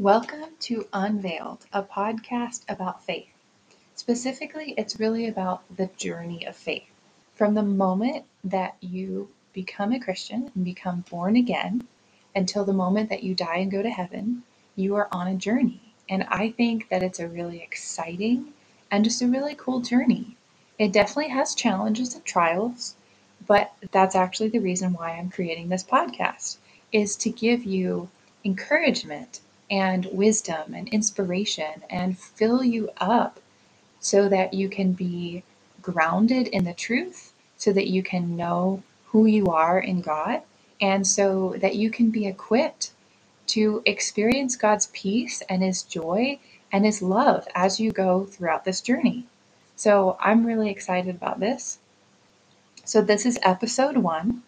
Welcome to Unveiled, a podcast about faith. Specifically, it's really about the journey of faith. From the moment that you become a Christian and become born again until the moment that you die and go to heaven, you are on a journey. And I think that it's a really exciting and just a really cool journey. It definitely has challenges and trials, but that's actually the reason why I'm creating this podcast is to give you encouragement and wisdom and inspiration and fill you up so that you can be grounded in the truth, so that you can know who you are in God, and so that you can be equipped to experience God's peace and His joy and His love as you go throughout this journey. So I'm really excited about this. So, this is episode one.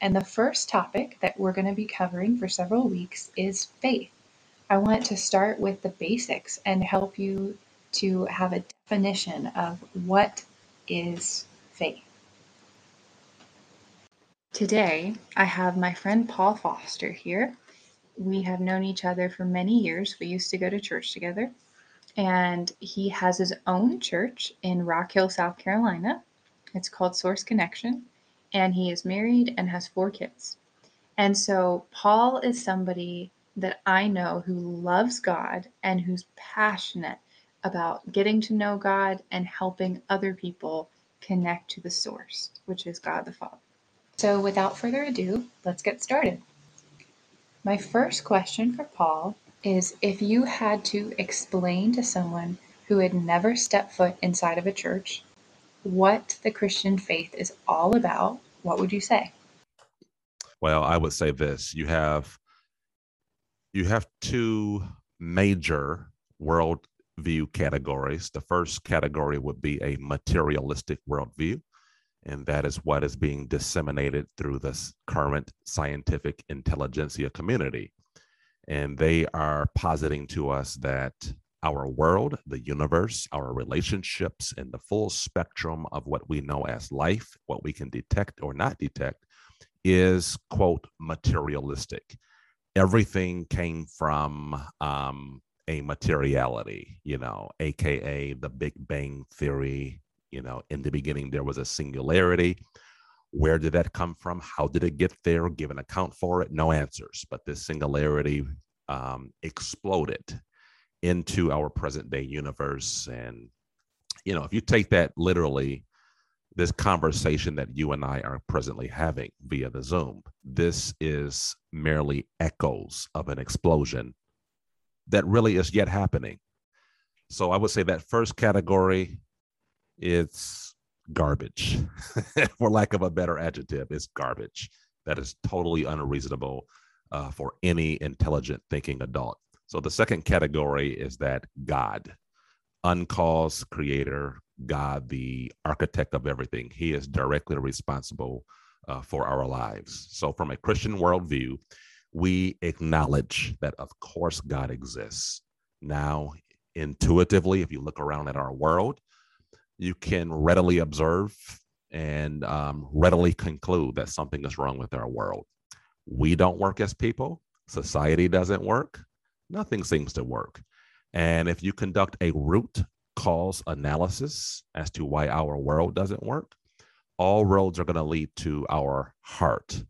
And the first topic that we're going to be covering for several weeks is faith. I want to start with the basics and help you to have a definition of what is faith. Today, I have my friend Paul Foster here. We have known each other for many years. We used to go to church together. And he has his own church in Rock Hill, South Carolina. It's called Source Connection. And he is married and has four kids. And so, Paul is somebody that I know who loves God and who's passionate about getting to know God and helping other people connect to the source, which is God the Father. So, without further ado, let's get started. My first question for Paul is if you had to explain to someone who had never stepped foot inside of a church what the Christian faith is all about, what would you say? Well, I would say this you have you have two major worldview categories. The first category would be a materialistic worldview, and that is what is being disseminated through this current scientific intelligentsia community. And they are positing to us that our world, the universe, our relationships, and the full spectrum of what we know as life, what we can detect or not detect, is, quote, materialistic everything came from um, a materiality, you know, aka the Big Bang Theory. You know, in the beginning, there was a singularity. Where did that come from? How did it get there? Give an account for it? No answers. But this singularity um, exploded into our present day universe. And, you know, if you take that literally, this conversation that you and I are presently having via the Zoom, this is merely echoes of an explosion that really is yet happening. So I would say that first category, it's garbage, for lack of a better adjective, it's garbage. That is totally unreasonable uh, for any intelligent thinking adult. So the second category is that God, uncaused creator, God, the architect of everything. He is directly responsible uh, for our lives. So, from a Christian worldview, we acknowledge that, of course, God exists. Now, intuitively, if you look around at our world, you can readily observe and um, readily conclude that something is wrong with our world. We don't work as people, society doesn't work, nothing seems to work. And if you conduct a root cause analysis as to why our world doesn't work, all roads are going to lead to our heart,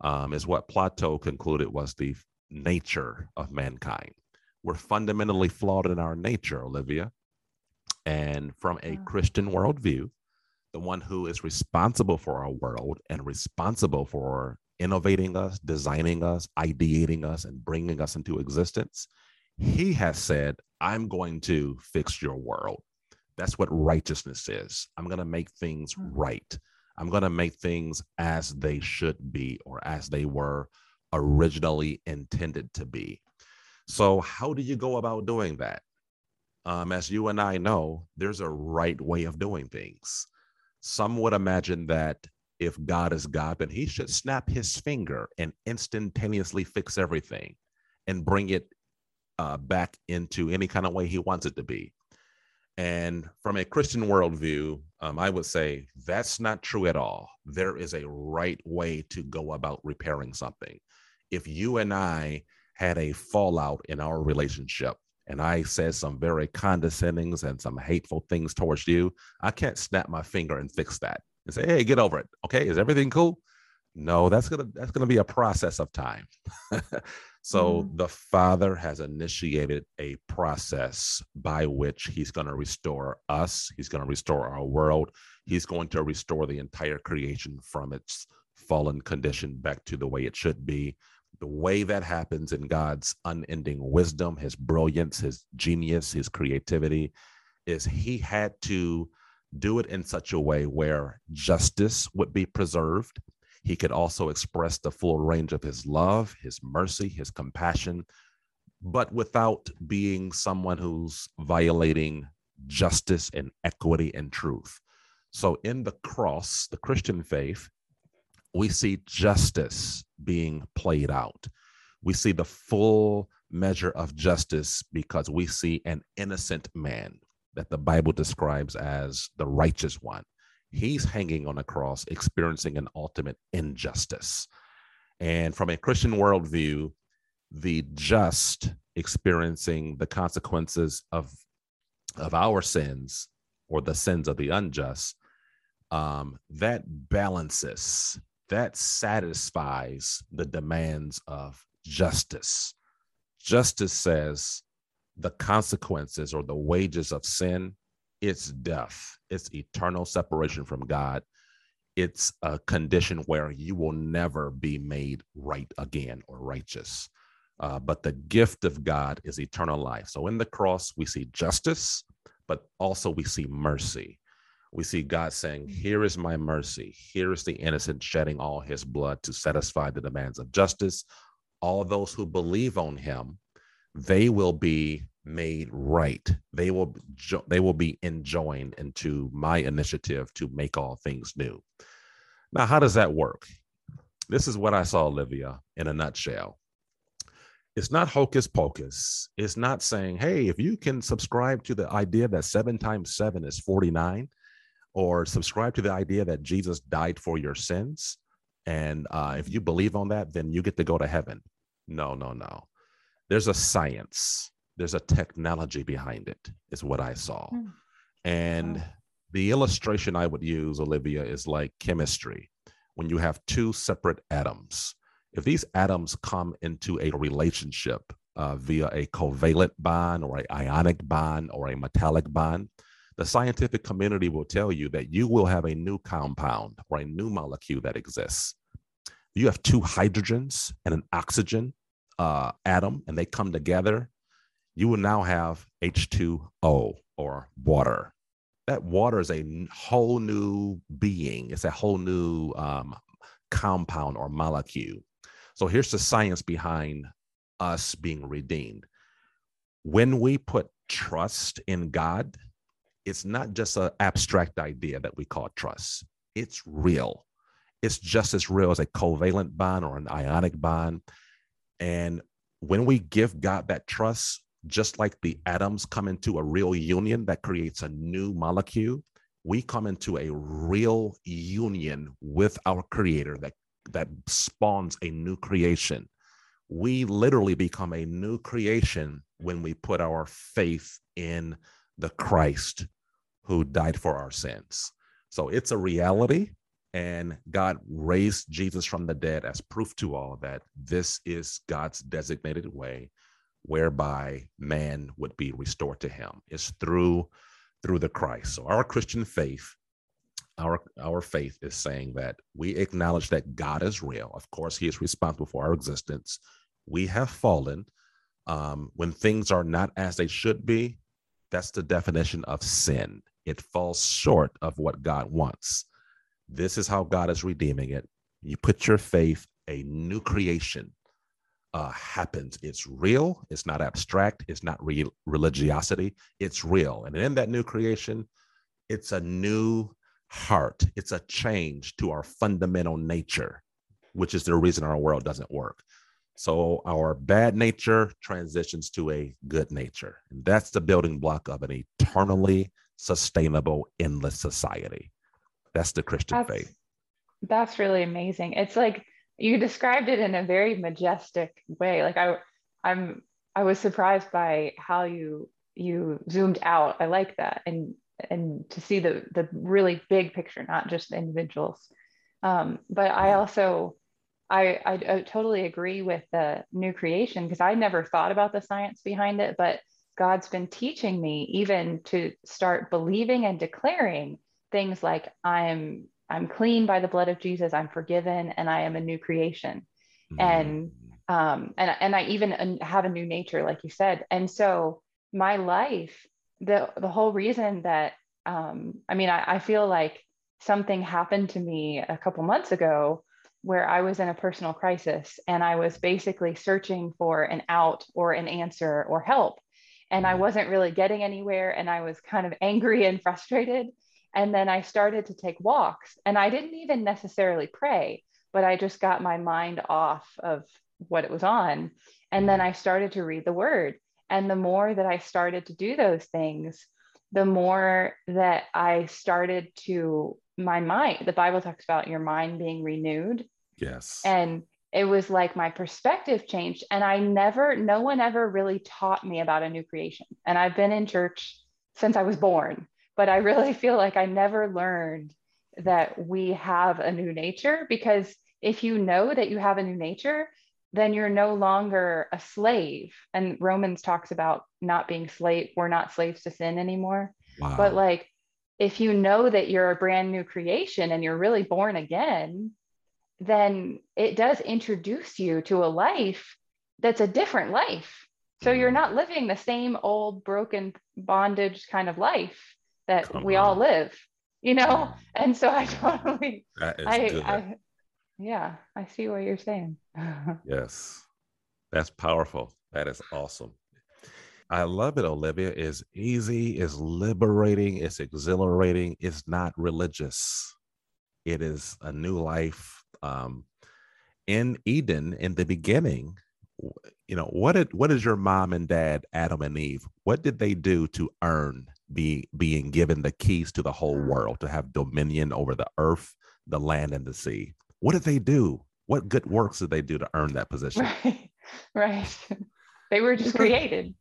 um, is what Plato concluded was the nature of mankind. We're fundamentally flawed in our nature, Olivia. And from a Christian worldview, the one who is responsible for our world and responsible for innovating us, designing us, ideating us, and bringing us into existence, he has said, I'm going to fix your world. That's what righteousness is. I'm going to make things hmm. right. I'm going to make things as they should be or as they were originally intended to be. So, how do you go about doing that? Um, as you and I know, there's a right way of doing things. Some would imagine that if God is God, then he should snap his finger and instantaneously fix everything and bring it uh, back into any kind of way he wants it to be. And from a Christian worldview, um, I would say that's not true at all. There is a right way to go about repairing something. If you and I had a fallout in our relationship and I said some very condescending and some hateful things towards you, I can't snap my finger and fix that and say, "Hey, get over it." Okay, is everything cool? No, that's gonna that's gonna be a process of time. so mm-hmm. the Father has initiated a process by which He's going to restore us. He's going to restore our world. He's going to restore the entire creation from its fallen condition back to the way it should be the way that happens in God's unending wisdom, his brilliance, his genius, his creativity, is he had to do it in such a way where justice would be preserved. He could also express the full range of his love, his mercy, his compassion, but without being someone who's violating justice and equity and truth. So in the cross, the Christian faith, we see justice being played out. We see the full measure of justice because we see an innocent man that the Bible describes as the righteous one. He's hanging on a cross, experiencing an ultimate injustice. And from a Christian worldview, the just experiencing the consequences of, of our sins or the sins of the unjust, um, that balances that satisfies the demands of justice. Justice says the consequences or the wages of sin, it's death, it's eternal separation from God. It's a condition where you will never be made right again or righteous. Uh, but the gift of God is eternal life. So in the cross, we see justice, but also we see mercy we see God saying, Here is my mercy. Here is the innocent shedding all his blood to satisfy the demands of justice. All those who believe on him, they will be made right. They will they will be enjoined into my initiative to make all things new. Now, how does that work? This is what I saw, Olivia, in a nutshell. It's not hocus pocus. It's not saying, hey, if you can subscribe to the idea that seven times seven is 49, or subscribe to the idea that Jesus died for your sins. And uh, if you believe on that, then you get to go to heaven. No, no, no. There's a science, there's a technology behind it, is what I saw. Mm. And the illustration I would use, Olivia, is like chemistry. When you have two separate atoms, if these atoms come into a relationship uh, via a covalent bond or an ionic bond or a metallic bond, the scientific community will tell you that you will have a new compound or a new molecule that exists. You have two hydrogens and an oxygen uh, atom, and they come together. You will now have H2O or water. That water is a whole new being, it's a whole new um, compound or molecule. So here's the science behind us being redeemed. When we put trust in God, it's not just an abstract idea that we call trust. It's real. It's just as real as a covalent bond or an ionic bond. And when we give God that trust, just like the atoms come into a real union that creates a new molecule, we come into a real union with our creator that that spawns a new creation. We literally become a new creation when we put our faith in the Christ who died for our sins. So it's a reality. And God raised Jesus from the dead as proof to all that this is God's designated way whereby man would be restored to him. It's through through the Christ. So our Christian faith, our our faith is saying that we acknowledge that God is real. Of course, He is responsible for our existence. We have fallen. Um, when things are not as they should be, that's the definition of sin. It falls short of what God wants. This is how God is redeeming it. You put your faith, a new creation uh, happens. It's real. It's not abstract. It's not re- religiosity. It's real. And in that new creation, it's a new heart. It's a change to our fundamental nature, which is the reason our world doesn't work. So our bad nature transitions to a good nature. And that's the building block of an eternally sustainable, endless society. That's the Christian that's, faith. That's really amazing. It's like you described it in a very majestic way. Like I I'm I was surprised by how you you zoomed out. I like that, and and to see the the really big picture, not just the individuals. Um, but I also I, I, I totally agree with the new creation because I never thought about the science behind it, but God's been teaching me even to start believing and declaring things like I'm I'm clean by the blood of Jesus, I'm forgiven, and I am a new creation. Mm-hmm. And um, and and I even have a new nature, like you said. And so my life, the the whole reason that um, I mean, I, I feel like something happened to me a couple months ago where I was in a personal crisis and I was basically searching for an out or an answer or help. And I mm-hmm. wasn't really getting anywhere and I was kind of angry and frustrated. And then I started to take walks and I didn't even necessarily pray, but I just got my mind off of what it was on. And then I started to read the word. And the more that I started to do those things, the more that I started to, my mind, the Bible talks about your mind being renewed. Yes. And it was like my perspective changed. And I never, no one ever really taught me about a new creation. And I've been in church since I was born, but I really feel like I never learned that we have a new nature because if you know that you have a new nature, then you're no longer a slave. And Romans talks about not being slave, we're not slaves to sin anymore. Wow. But like, if you know that you're a brand new creation and you're really born again, then it does introduce you to a life that's a different life. So you're mm. not living the same old broken bondage kind of life that Come we on. all live, you know? And so I totally, I, I, yeah, I see what you're saying. yes, that's powerful. That is awesome. I love it, Olivia. It's easy, it's liberating, it's exhilarating, it's not religious. It is a new life. Um, in Eden, in the beginning, you know, what did what is your mom and dad, Adam and Eve, what did they do to earn be being given the keys to the whole world, to have dominion over the earth, the land, and the sea? What did they do? What good works did they do to earn that position? Right. right. They were just created.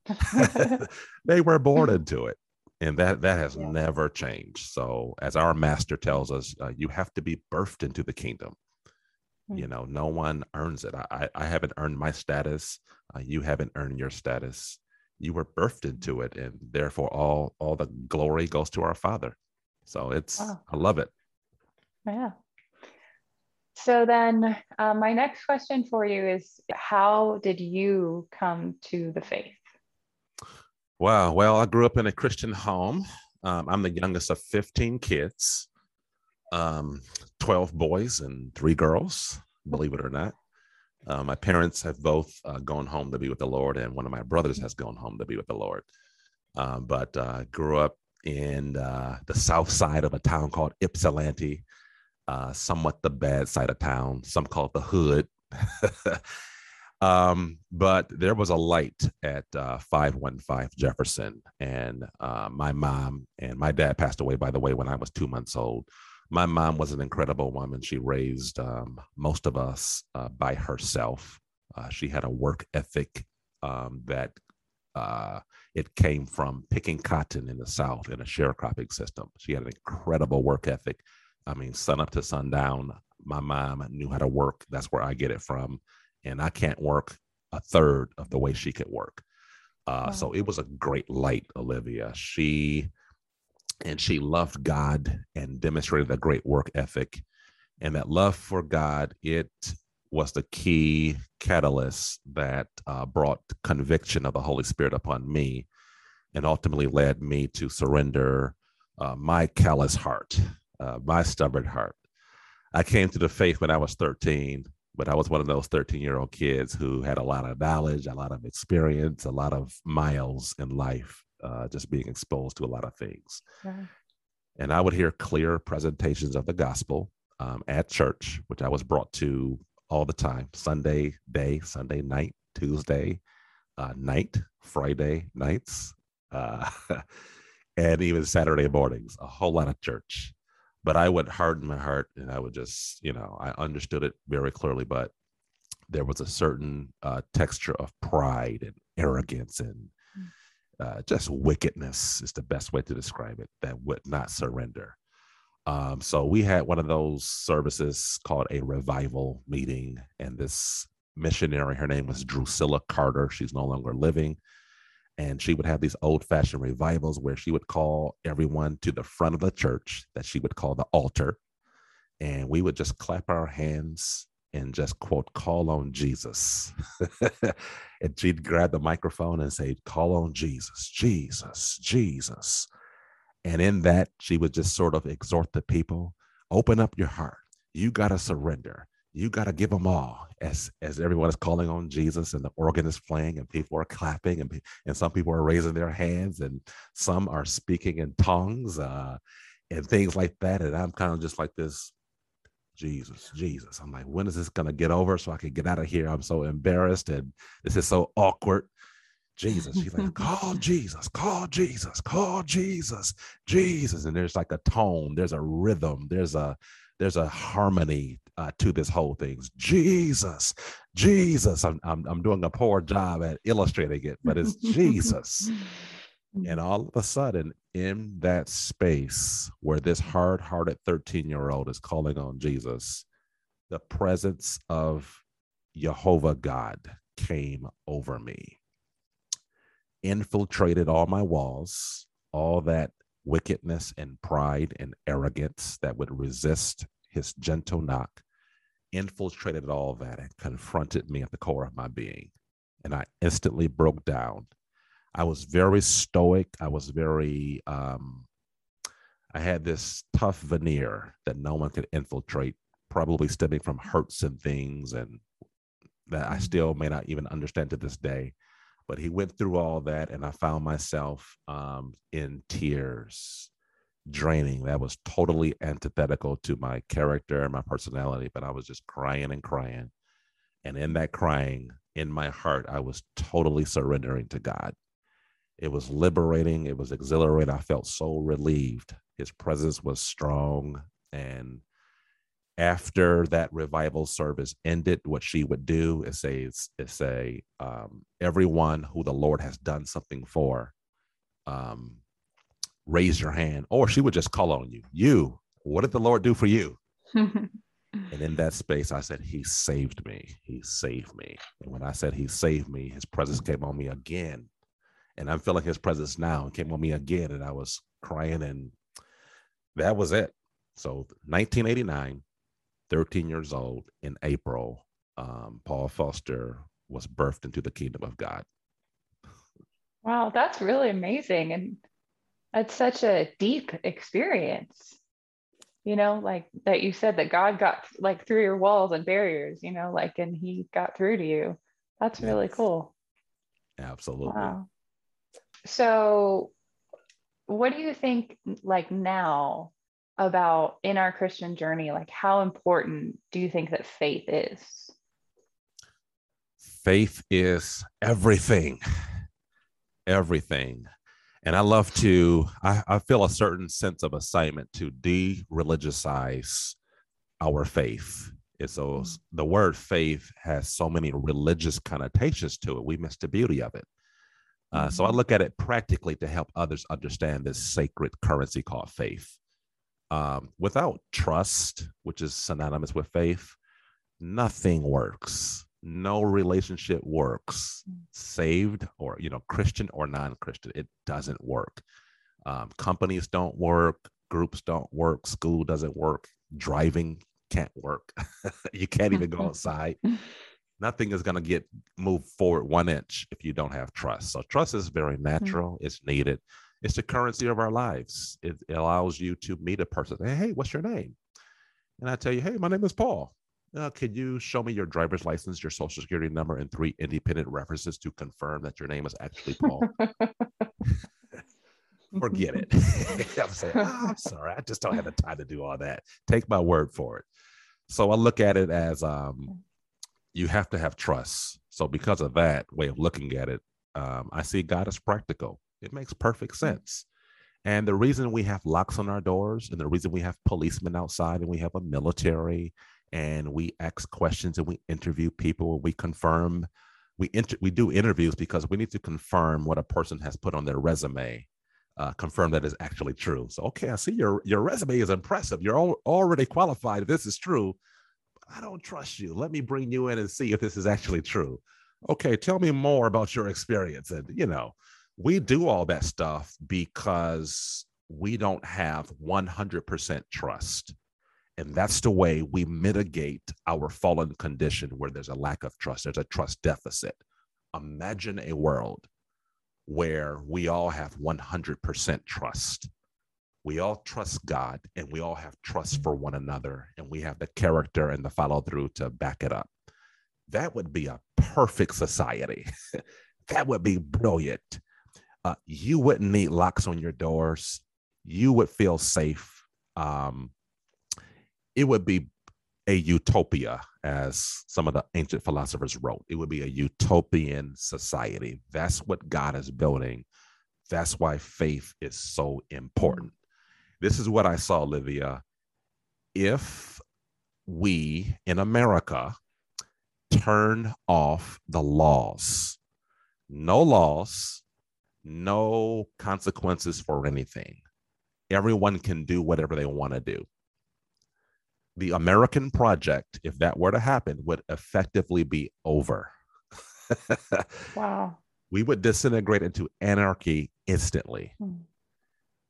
they were born into it. And that that has yeah. never changed. So as our master tells us, uh, you have to be birthed into the kingdom. Mm-hmm. You know, no one earns it. I, I haven't earned my status. Uh, you haven't earned your status. You were birthed into it, and therefore all all the glory goes to our Father. So it's wow. I love it. Yeah. So then, uh, my next question for you is How did you come to the faith? Wow. Well, I grew up in a Christian home. Um, I'm the youngest of 15 kids, um, 12 boys and three girls, believe it or not. Uh, my parents have both uh, gone home to be with the Lord, and one of my brothers has gone home to be with the Lord. Uh, but uh, grew up in uh, the south side of a town called Ypsilanti, uh, somewhat the bad side of town. Some call it the hood. um, but there was a light at uh, 515 Jefferson. And my mom and my dad passed away, by the way, when I was two months old. My mom was an incredible woman. She raised um, most of us uh, by herself. Uh, she had a work ethic um, that uh, it came from picking cotton in the South in a sharecropping system. She had an incredible work ethic. I mean, sun up to sundown. My mom knew how to work. That's where I get it from. And I can't work a third of the way she could work. Uh, wow. So it was a great light, Olivia. She and she loved God and demonstrated a great work ethic. And that love for God, it was the key catalyst that uh, brought conviction of the Holy Spirit upon me and ultimately led me to surrender uh, my callous heart uh, my stubborn heart. I came to the faith when I was 13, but I was one of those 13 year old kids who had a lot of knowledge, a lot of experience, a lot of miles in life, uh, just being exposed to a lot of things. Yeah. And I would hear clear presentations of the gospel um, at church, which I was brought to all the time Sunday day, Sunday night, Tuesday uh, night, Friday nights, uh, and even Saturday mornings, a whole lot of church but I would harden my heart and I would just, you know, I understood it very clearly. But there was a certain uh, texture of pride and arrogance and. Uh, just wickedness is the best way to describe it that would not surrender. Um, so we had one of those services called a revival meeting, and this missionary, her name was Drusilla Carter. She's no longer living. And she would have these old fashioned revivals where she would call everyone to the front of the church that she would call the altar. And we would just clap our hands and just quote, call on Jesus. and she'd grab the microphone and say, call on Jesus, Jesus, Jesus. And in that, she would just sort of exhort the people open up your heart. You got to surrender. You got to give them all. As, as everyone is calling on Jesus and the organ is playing and people are clapping and, and some people are raising their hands and some are speaking in tongues uh, and things like that. And I'm kind of just like this Jesus, Jesus. I'm like, when is this going to get over so I can get out of here? I'm so embarrassed and this is so awkward. Jesus. She's like, call Jesus, call Jesus, call Jesus, Jesus. And there's like a tone, there's a rhythm, there's a there's a harmony uh, to this whole thing. Jesus, Jesus. I'm, I'm I'm doing a poor job at illustrating it, but it's Jesus. and all of a sudden, in that space where this hard-hearted 13-year-old is calling on Jesus, the presence of Jehovah God came over me infiltrated all my walls, all that wickedness and pride and arrogance that would resist his gentle knock, infiltrated all that and confronted me at the core of my being. And I instantly broke down. I was very stoic. I was very, um, I had this tough veneer that no one could infiltrate, probably stemming from hurts and things, and that I mm. still may not even understand to this day. But he went through all that, and I found myself um, in tears, draining. That was totally antithetical to my character and my personality, but I was just crying and crying. And in that crying, in my heart, I was totally surrendering to God. It was liberating, it was exhilarating. I felt so relieved. His presence was strong and after that revival service ended, what she would do is say, is, say, um, everyone who the Lord has done something for, um, raise your hand, or she would just call on you. You, what did the Lord do for you? and in that space, I said, He saved me. He saved me. And when I said He saved me, His presence came on me again. And I'm feeling His presence now and came on me again. And I was crying, and that was it. So 1989, 13 years old in April, um, Paul Foster was birthed into the kingdom of God. Wow, that's really amazing. And that's such a deep experience. You know, like that you said that God got like through your walls and barriers, you know, like, and he got through to you. That's yes. really cool. Absolutely. Wow. So, what do you think, like now, about in our Christian journey, like how important do you think that faith is? Faith is everything, everything. And I love to, I, I feel a certain sense of assignment to de religiousize our faith. it's so mm. the word faith has so many religious connotations to it. We miss the beauty of it. Uh, so I mm-hmm. look at it practically to help others understand this sacred currency called faith. Um, without trust, which is synonymous with faith, nothing works. No relationship works. Saved or you know Christian or non-Christian, it doesn't work. Um, companies don't work. Groups don't work. School doesn't work. Driving can't work. you can't even go outside. Nothing is going to get moved forward one inch if you don't have trust. So trust is very mm. natural. Mm-hmm. It's needed. It's the currency of our lives. It, it allows you to meet a person. Hey, hey, what's your name? And I tell you, hey, my name is Paul. Uh, could you show me your driver's license, your social security number, and three independent references to confirm that your name is actually Paul? Forget it. I'm saying, oh, I'm sorry, I just don't have the time to do all that. Take my word for it. So I look at it as um, you have to have trust. So because of that way of looking at it, um, I see God as practical. It makes perfect hmm. sense. And the reason we have locks on our doors and the reason we have policemen outside and we have a military and we ask questions and we interview people. We confirm, we inter- we do interviews because we need to confirm what a person has put on their resume, uh, confirm that is actually true. So, okay, I see your your resume is impressive. You're all, already qualified. If this is true, I don't trust you. Let me bring you in and see if this is actually true. Okay, tell me more about your experience. And you know, we do all that stuff because we don't have 100% trust. And that's the way we mitigate our fallen condition where there's a lack of trust, there's a trust deficit. Imagine a world where we all have 100% trust. We all trust God and we all have trust for one another, and we have the character and the follow through to back it up. That would be a perfect society. that would be brilliant. Uh, you wouldn't need locks on your doors you would feel safe. Um, it would be a utopia, as some of the ancient philosophers wrote. It would be a utopian society. That's what God is building. That's why faith is so important. This is what I saw, Livia. If we in America turn off the laws, no laws, no consequences for anything everyone can do whatever they want to do. The American project, if that were to happen, would effectively be over. wow. We would disintegrate into anarchy instantly. Hmm.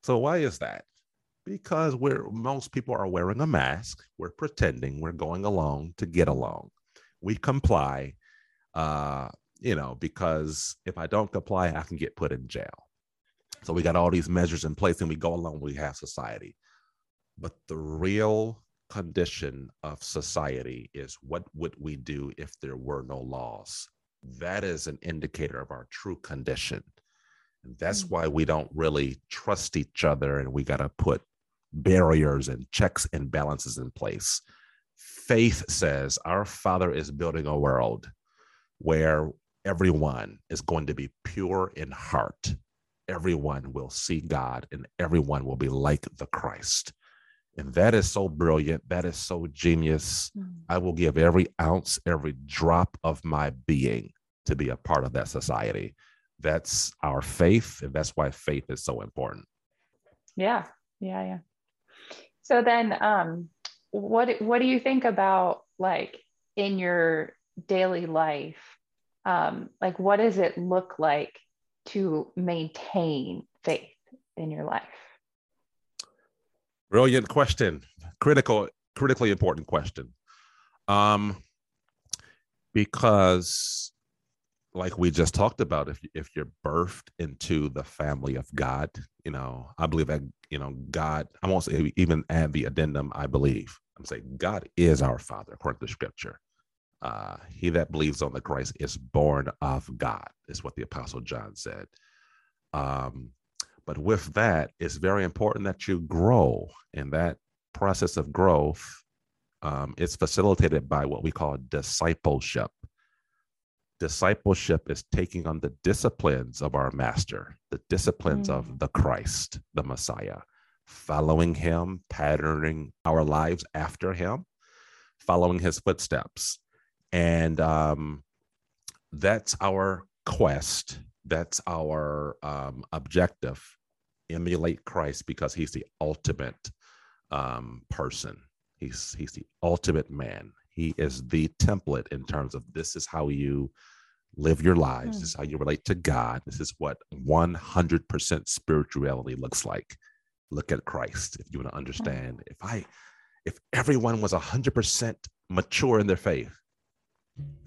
So why is that? Because we're most people are wearing a mask. We're pretending we're going along to get along. We comply, uh, you know, because if I don't comply, I can get put in jail. So we got all these measures in place and we go along, we have society. But the real condition of society is what would we do if there were no laws? That is an indicator of our true condition. And that's why we don't really trust each other and we got to put barriers and checks and balances in place. Faith says our Father is building a world where everyone is going to be pure in heart everyone will see God and everyone will be like the Christ. And that is so brilliant. That is so genius. Mm. I will give every ounce, every drop of my being to be a part of that society. That's our faith. And that's why faith is so important. Yeah. Yeah. Yeah. So then, um, what, what do you think about like in your daily life? Um, like, what does it look like to maintain faith in your life? Brilliant question. Critical, critically important question. Um, because like we just talked about, if if you're birthed into the family of God, you know, I believe that you know God. I won't say even add the addendum. I believe I'm saying God is our Father according to Scripture. Uh, he that believes on the Christ is born of God, is what the Apostle John said. Um, but with that, it's very important that you grow. And that process of growth um, is facilitated by what we call discipleship. Discipleship is taking on the disciplines of our master, the disciplines mm. of the Christ, the Messiah, following him, patterning our lives after him, following his footsteps. And um, that's our quest that's our um, objective emulate christ because he's the ultimate um, person. He's he's the ultimate man he is the template in terms of this is how you live your lives this is how you relate to god this is what 100% spirituality looks like look at christ if you want to understand mm. if i if everyone was 100% mature in their faith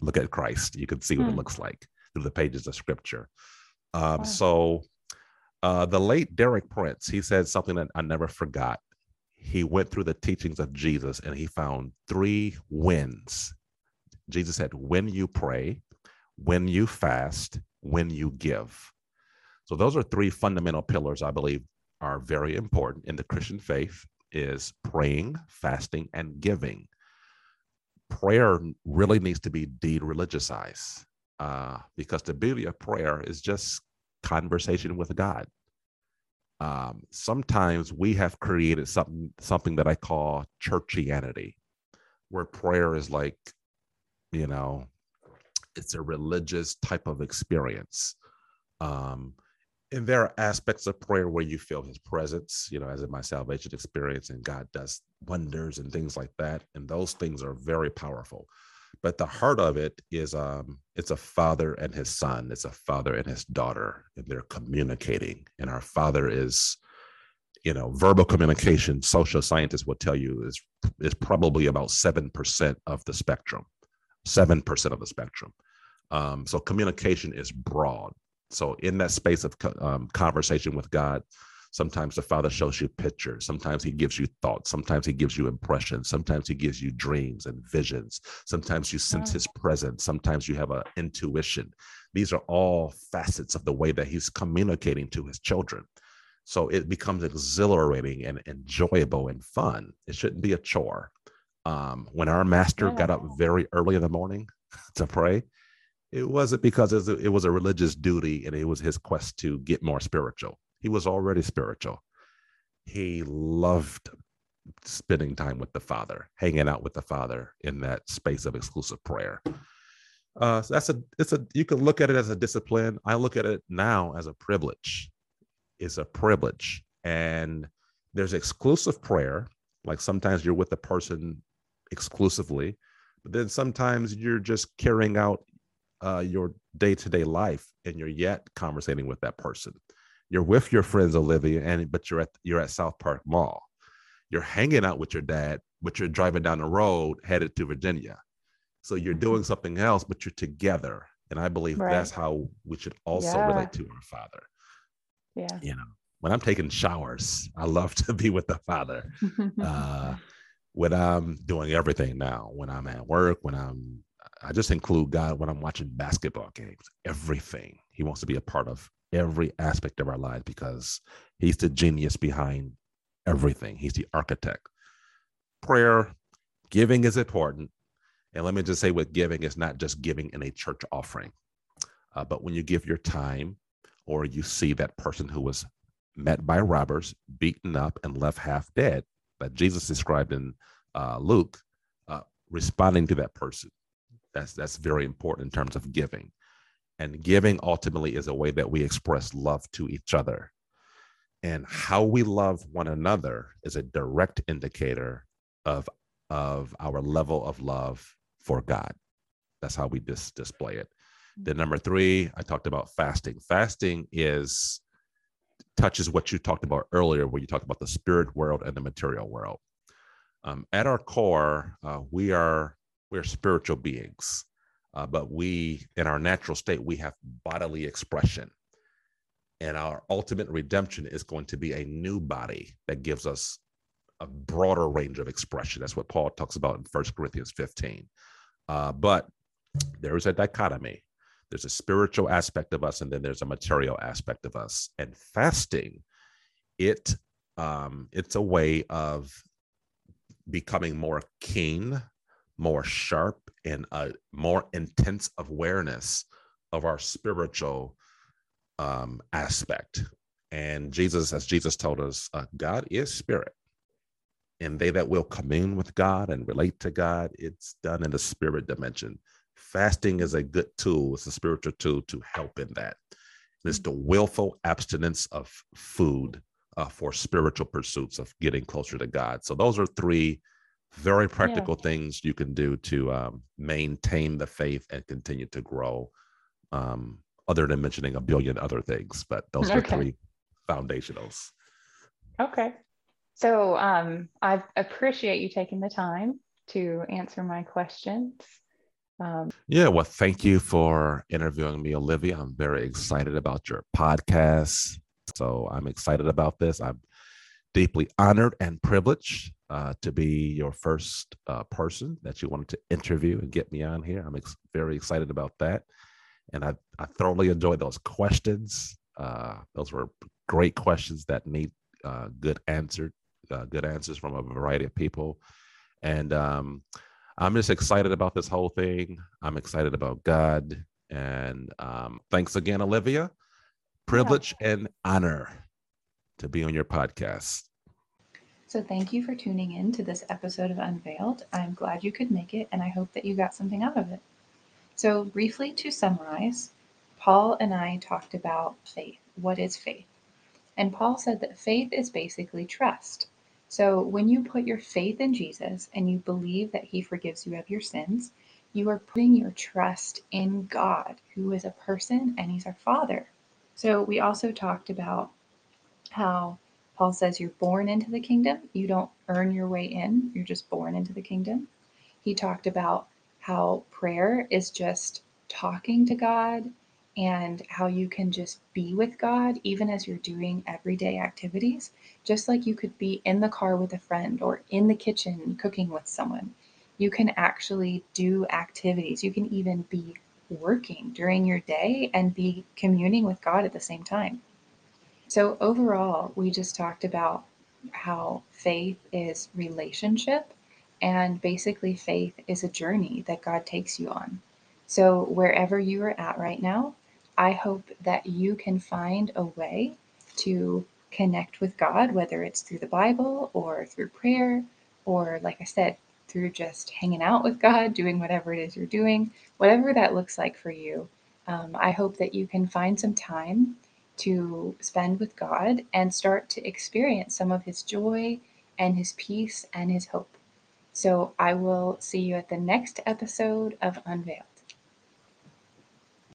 look at Christ. You can see what it hmm. looks like through the pages of scripture. Um. So, uh, the late Derek Prince, he said something that I never forgot. He went through the teachings of Jesus and he found three wins. Jesus said, when you pray, when you fast, when you give. So those are three fundamental pillars I believe are very important in the Christian faith is praying, fasting, and giving prayer really needs to be de-religiousized uh, because the beauty of prayer is just conversation with God. Um, sometimes we have created something something that I call churchianity, where prayer is like, you know, it's a religious type of experience. Um, and there are aspects of prayer where you feel his presence, you know, as in my salvation experience, and God does wonders and things like that. And those things are very powerful. But the heart of it is um, it's a father and his son, it's a father and his daughter, and they're communicating. And our father is, you know, verbal communication, social scientists will tell you is is probably about seven percent of the spectrum. Seven percent of the spectrum. Um, so communication is broad so in that space of um, conversation with God, sometimes the Father shows you pictures. Sometimes He gives you thoughts. Sometimes He gives you impressions. Sometimes He gives you dreams and visions. Sometimes you sense His presence. Sometimes you have an intuition. These are all facets of the way that He's communicating to His children. So it becomes exhilarating and enjoyable and fun. It shouldn't be a chore. Um, when our master got up very early in the morning to pray, it wasn't because it was a religious duty and it was his quest to get more spiritual. He was already spiritual. He loved spending time with the Father, hanging out with the Father in that space of exclusive prayer. Uh, so that's a it's a you can look at it as a discipline. I look at it now as a privilege. It's a privilege, and there's exclusive prayer. Like sometimes you're with the person exclusively, but then sometimes you're just carrying out uh, your day-to-day life and you're yet conversating with that person you're with your friends olivia and but you're at you're at south park mall you're hanging out with your dad but you're driving down the road headed to virginia so you're doing mm-hmm. something else but you're together and i believe right. that's how we should also yeah. relate to our father yeah you know when i'm taking showers i love to be with the father uh, when i'm doing everything now when i'm at work when i'm I just include God when I'm watching basketball games, everything. He wants to be a part of every aspect of our lives because he's the genius behind everything. He's the architect. Prayer, giving is important. And let me just say with giving, it's not just giving in a church offering, uh, but when you give your time or you see that person who was met by robbers, beaten up, and left half dead, that Jesus described in uh, Luke, uh, responding to that person that's that's very important in terms of giving. And giving ultimately is a way that we express love to each other. And how we love one another is a direct indicator of, of our level of love for God. That's how we dis- display it. Then number three, I talked about fasting. Fasting is touches what you talked about earlier, where you talked about the spirit world and the material world. Um, at our core, uh, we are we're spiritual beings, uh, but we, in our natural state, we have bodily expression. And our ultimate redemption is going to be a new body that gives us a broader range of expression. That's what Paul talks about in First Corinthians 15. Uh, but there is a dichotomy. There's a spiritual aspect of us, and then there's a material aspect of us. And fasting, it um, it's a way of becoming more keen more sharp and a more intense awareness of our spiritual um, aspect. And Jesus, as Jesus told us, uh, God is spirit. And they that will commune with God and relate to God, it's done in the spirit dimension. Fasting is a good tool, it's a spiritual tool to help in that. It's the willful abstinence of food uh, for spiritual pursuits of getting closer to God. So, those are three very practical yeah. things you can do to um, maintain the faith and continue to grow um, other than mentioning a billion other things but those okay. are three foundationals. Okay. So um, i appreciate you taking the time to answer my questions. Um, yeah well thank you for interviewing me olivia. I'm very excited about your podcast. So i'm excited about this. I'm deeply honored and privileged uh, to be your first uh, person that you wanted to interview and get me on here. I'm ex- very excited about that. And I, I thoroughly enjoyed those questions. Uh, those were great questions that need uh, good answered, uh, good answers from a variety of people. And um, I'm just excited about this whole thing. I'm excited about God. And um, thanks again, Olivia. Privilege yeah. and honor to be on your podcast. So, thank you for tuning in to this episode of Unveiled. I'm glad you could make it, and I hope that you got something out of it. So, briefly to summarize, Paul and I talked about faith. What is faith? And Paul said that faith is basically trust. So, when you put your faith in Jesus and you believe that he forgives you of your sins, you are putting your trust in God, who is a person and he's our Father. So, we also talked about how Paul says you're born into the kingdom. You don't earn your way in, you're just born into the kingdom. He talked about how prayer is just talking to God and how you can just be with God even as you're doing everyday activities, just like you could be in the car with a friend or in the kitchen cooking with someone. You can actually do activities. You can even be working during your day and be communing with God at the same time. So, overall, we just talked about how faith is relationship, and basically, faith is a journey that God takes you on. So, wherever you are at right now, I hope that you can find a way to connect with God, whether it's through the Bible or through prayer, or like I said, through just hanging out with God, doing whatever it is you're doing, whatever that looks like for you. Um, I hope that you can find some time to spend with God and start to experience some of His joy and His peace and His hope. So I will see you at the next episode of Unveiled.